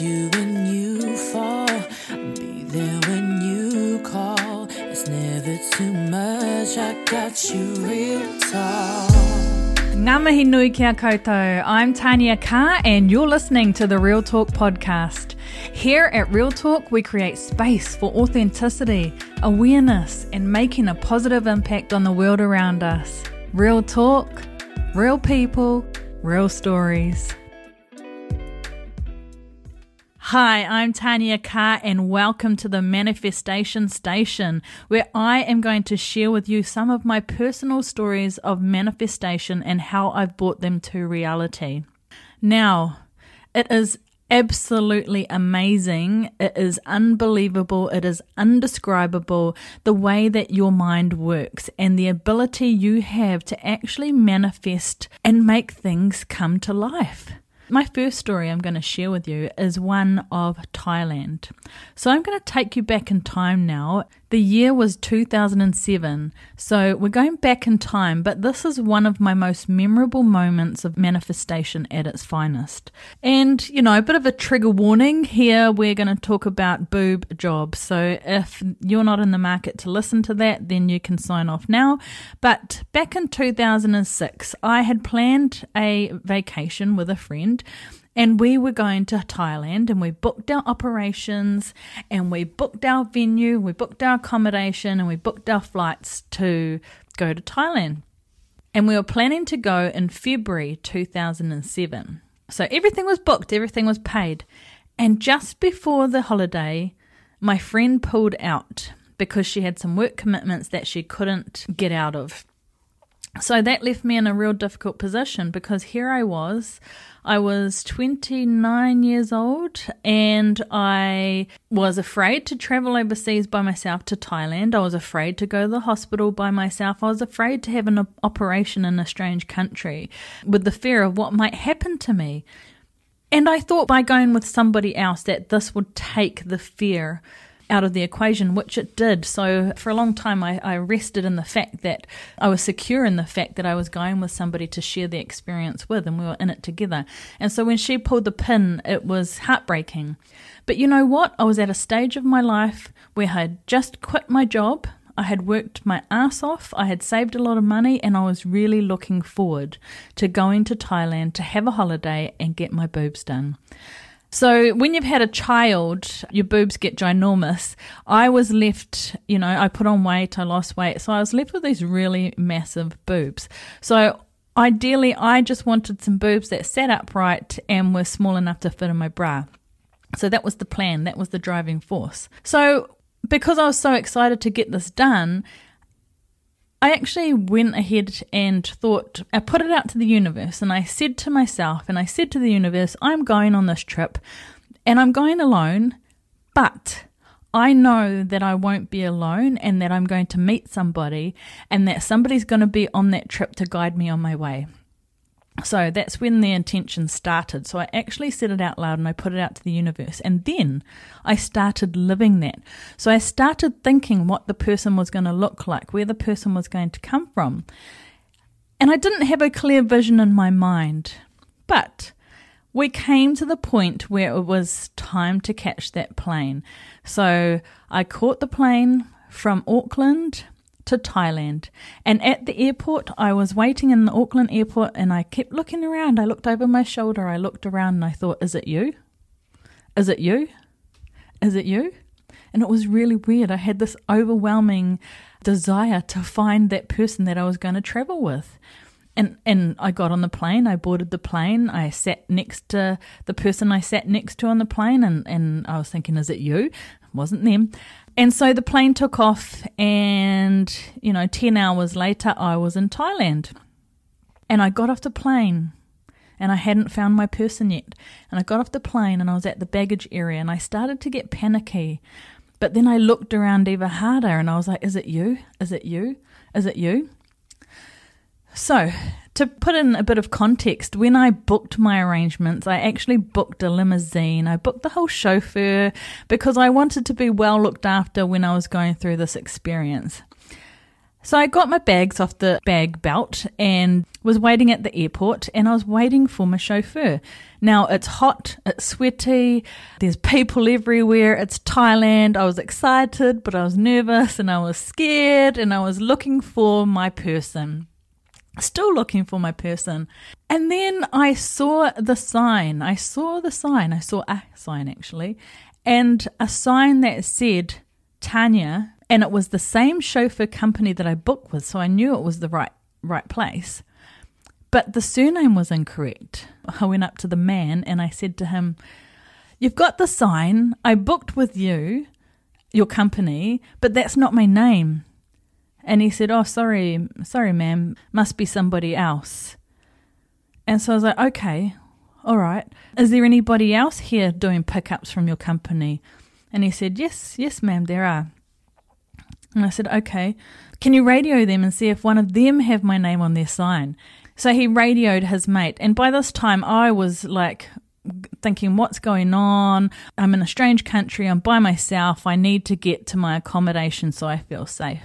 You when you fall, be there when you call. It's never too much, I got you real tall. Ngamahi nui kia koutou. I'm Tania Carr, and you're listening to the Real Talk podcast. Here at Real Talk, we create space for authenticity, awareness, and making a positive impact on the world around us. Real talk, real people, real stories. Hi, I'm Tania Carr, and welcome to the Manifestation Station, where I am going to share with you some of my personal stories of manifestation and how I've brought them to reality. Now, it is absolutely amazing. It is unbelievable. It is undescribable the way that your mind works and the ability you have to actually manifest and make things come to life. My first story I'm going to share with you is one of Thailand. So I'm going to take you back in time now. The year was 2007, so we're going back in time, but this is one of my most memorable moments of manifestation at its finest. And, you know, a bit of a trigger warning here, we're going to talk about boob jobs. So if you're not in the market to listen to that, then you can sign off now. But back in 2006, I had planned a vacation with a friend and we were going to Thailand and we booked our operations and we booked our venue, we booked our accommodation and we booked our flights to go to Thailand. And we were planning to go in February 2007. So everything was booked, everything was paid. And just before the holiday, my friend pulled out because she had some work commitments that she couldn't get out of. So that left me in a real difficult position because here I was. I was 29 years old and I was afraid to travel overseas by myself to Thailand. I was afraid to go to the hospital by myself. I was afraid to have an operation in a strange country with the fear of what might happen to me. And I thought by going with somebody else that this would take the fear out of the equation, which it did. So for a long time, I, I, rested in the fact that I was secure in the fact that I was going with somebody to share the experience with, and we were in it together. And so when she pulled the pin, it was heartbreaking. But you know what? I was at a stage of my life where I had just quit my job. I had worked my ass off, I had saved a lot of money, and I was really looking forward to going to Thailand to have a holiday and get my boobs done. So when you've had a child, your boobs get ginormous. I was left, you know, I put on weight, I lost weight. So I was left with these really massive boobs. So ideally, I just wanted some boobs that sat upright and were small enough to fit in my bra. So that was the plan, that was the driving force. So because I was so excited to get this done, I actually went ahead and thought, I put it out to the universe and I said to myself, and I said to the universe, I'm going on this trip and I'm going alone, but I know that I won't be alone and that I'm going to meet somebody and that somebody's going to be on that trip to guide me on my way. So that's when the intention started. So I actually said it out loud and I put it out to the universe. And then I started living that. So I started thinking what the person was going to look like, where the person was going to come from. And I didn't have a clear vision in my mind. But we came to the point where it was time to catch that plane. So I caught the plane from Auckland to Thailand. And at the airport, I was waiting in the Auckland airport and I kept looking around. I looked over my shoulder, I looked around and I thought, is it you? Is it you? Is it you? And it was really weird. I had this overwhelming desire to find that person that I was going to travel with. And and I got on the plane, I boarded the plane, I sat next to the person I sat next to on the plane and, and I was thinking, is it you? It wasn't them. And so the plane took off, and, you know, 10 hours later, I was in Thailand. And I got off the plane, and I hadn't found my person yet. And I got off the plane, and I was at the baggage area, and I started to get panicky. But then I looked around even harder, and I was like, is it you? Is it you? Is it you? So to put in a bit of context, when I booked my arrangements, I actually booked a limousine. I booked the whole chauffeur because I wanted to be well looked after when I was going through this experience. So I got my bags off the bag belt and was waiting at the airport and I was waiting for my chauffeur. Now it's hot, it's sweaty, there's people everywhere, it's Thailand. I was excited, but I was nervous and I was scared and I was looking for my person. Still looking for my person. And then I saw the sign. I saw the sign. I saw a sign actually. And a sign that said Tanya and it was the same chauffeur company that I booked with, so I knew it was the right right place. But the surname was incorrect. I went up to the man and I said to him, You've got the sign. I booked with you, your company, but that's not my name. And he said, Oh, sorry, sorry, ma'am, must be somebody else. And so I was like, Okay, all right. Is there anybody else here doing pickups from your company? And he said, Yes, yes, ma'am, there are. And I said, okay, can you radio them and see if one of them have my name on their sign? So he radioed his mate. And by this time, I was like thinking, what's going on? I'm in a strange country. I'm by myself. I need to get to my accommodation so I feel safe.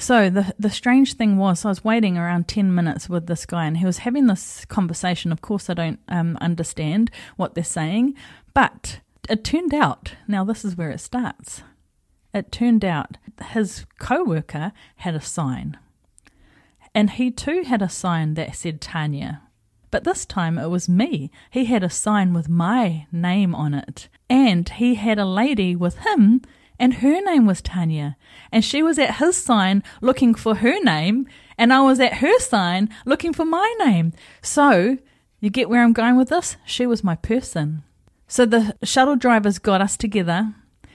So the the strange thing was, I was waiting around ten minutes with this guy, and he was having this conversation. Of course, I don't um, understand what they're saying, but it turned out. Now this is where it starts it turned out his co worker had a sign. And he too had a sign that said Tanya. But this time it was me. He had a sign with my name on it. And he had a lady with him, and her name was Tanya. And she was at his sign looking for her name, and I was at her sign looking for my name. So, you get where I'm going with this? She was my person. So the shuttle drivers got us together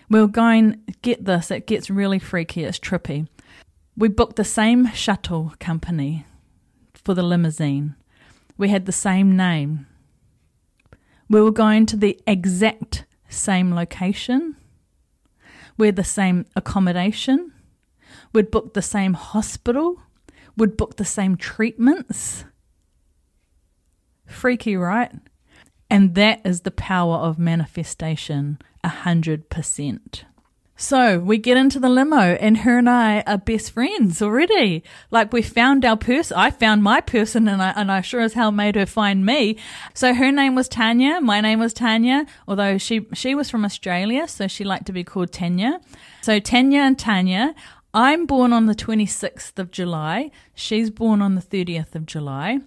we were going, get this, it gets really freaky, it's trippy. We booked the same shuttle company for the limousine. We had the same name. We were going to the exact same location. We had the same accommodation. We'd book the same hospital. We'd book the same treatments. Freaky, right? And that is the power of manifestation, a hundred percent. So we get into the limo, and her and I are best friends already. Like we found our person. I found my person, and I and I sure as hell made her find me. So her name was Tanya. My name was Tanya. Although she she was from Australia, so she liked to be called Tanya. So Tanya and Tanya. I'm born on the 26th of July. She's born on the 30th of July.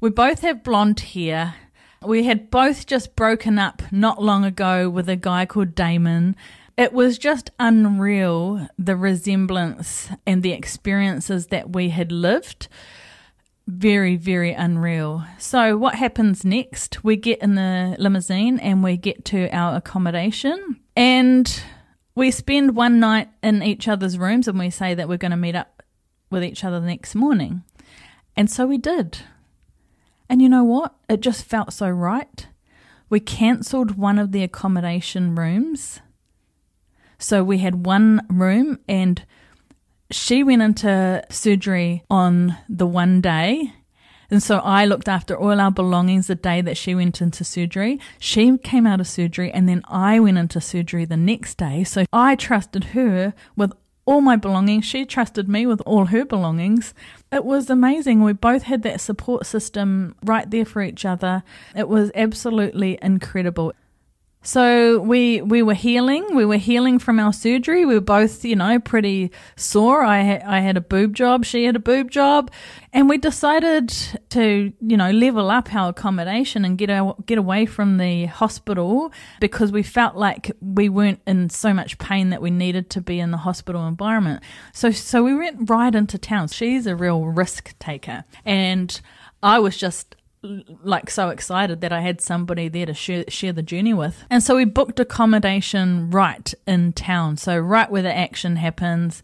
We both have blonde hair we had both just broken up not long ago with a guy called Damon. It was just unreal the resemblance and the experiences that we had lived. Very, very unreal. So, what happens next? We get in the limousine and we get to our accommodation, and we spend one night in each other's rooms and we say that we're going to meet up with each other the next morning. And so we did. And you know what? It just felt so right. We cancelled one of the accommodation rooms. So we had one room, and she went into surgery on the one day. And so I looked after all our belongings the day that she went into surgery. She came out of surgery, and then I went into surgery the next day. So I trusted her with all my belongings. She trusted me with all her belongings. It was amazing. We both had that support system right there for each other. It was absolutely incredible. So we we were healing. We were healing from our surgery. We were both, you know, pretty sore. I had I had a boob job. She had a boob job, and we decided to, you know, level up our accommodation and get our, get away from the hospital because we felt like we weren't in so much pain that we needed to be in the hospital environment. So so we went right into town. She's a real risk taker, and I was just like so excited that I had somebody there to share, share the journey with. And so we booked accommodation right in town, so right where the action happens.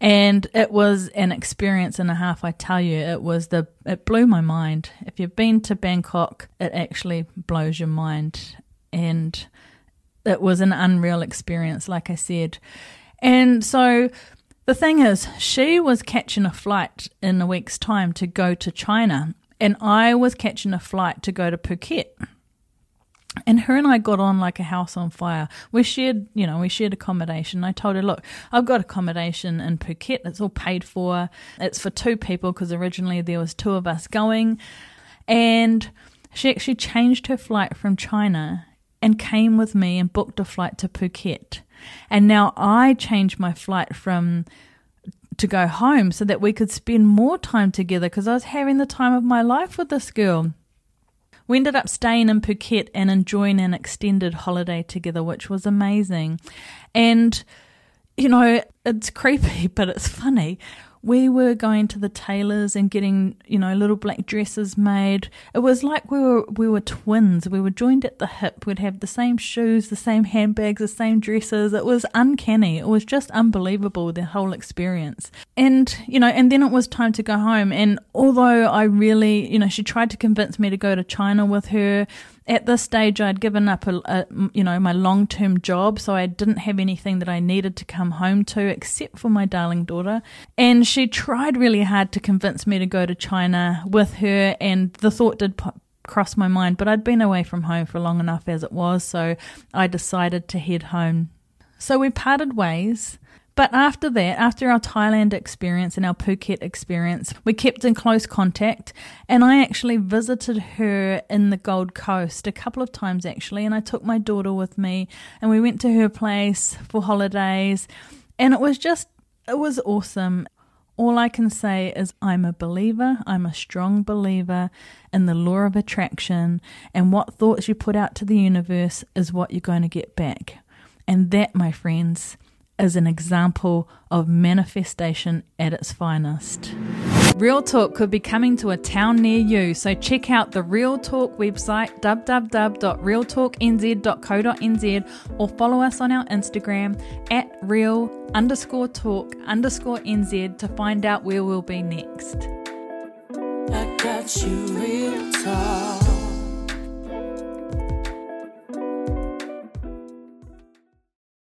And it was an experience and a half, I tell you. It was the, it blew my mind. If you've been to Bangkok, it actually blows your mind. And it was an unreal experience, like I said. And so the thing is, she was catching a flight in a week's time to go to China and I was catching a flight to go to Phuket. and her and I got on like a house on fire. We shared, you know, we shared accommodation. I told her, look, I've got accommodation in Phuket. It's all paid for. It's for two people because originally there was two of us going. And she actually changed her flight from China and came with me and booked a flight to Phuket. And now I changed my flight from to go home so that we could spend more time together because I was having the time of my life with this girl. We ended up staying in Phuket and enjoying an extended holiday together, which was amazing. And, you know, it's creepy, but it's funny we were going to the tailors and getting, you know, little black dresses made. It was like we were we were twins. We were joined at the hip. We'd have the same shoes, the same handbags, the same dresses. It was uncanny. It was just unbelievable the whole experience. And, you know, and then it was time to go home and although I really, you know, she tried to convince me to go to China with her, at this stage I'd given up a, a you know my long term job, so I didn't have anything that I needed to come home to except for my darling daughter. And she tried really hard to convince me to go to China with her, and the thought did pop, cross my mind, but I'd been away from home for long enough as it was, so I decided to head home. So we parted ways. But after that, after our Thailand experience and our Phuket experience, we kept in close contact. And I actually visited her in the Gold Coast a couple of times, actually. And I took my daughter with me and we went to her place for holidays. And it was just, it was awesome. All I can say is I'm a believer, I'm a strong believer in the law of attraction, and what thoughts you put out to the universe is what you're going to get back. And that, my friends, is an example of manifestation at its finest. Real Talk could be coming to a town near you, so check out the Real Talk website www.realtalknz.co.nz or follow us on our Instagram at real underscore talk underscore nz to find out where we'll be next.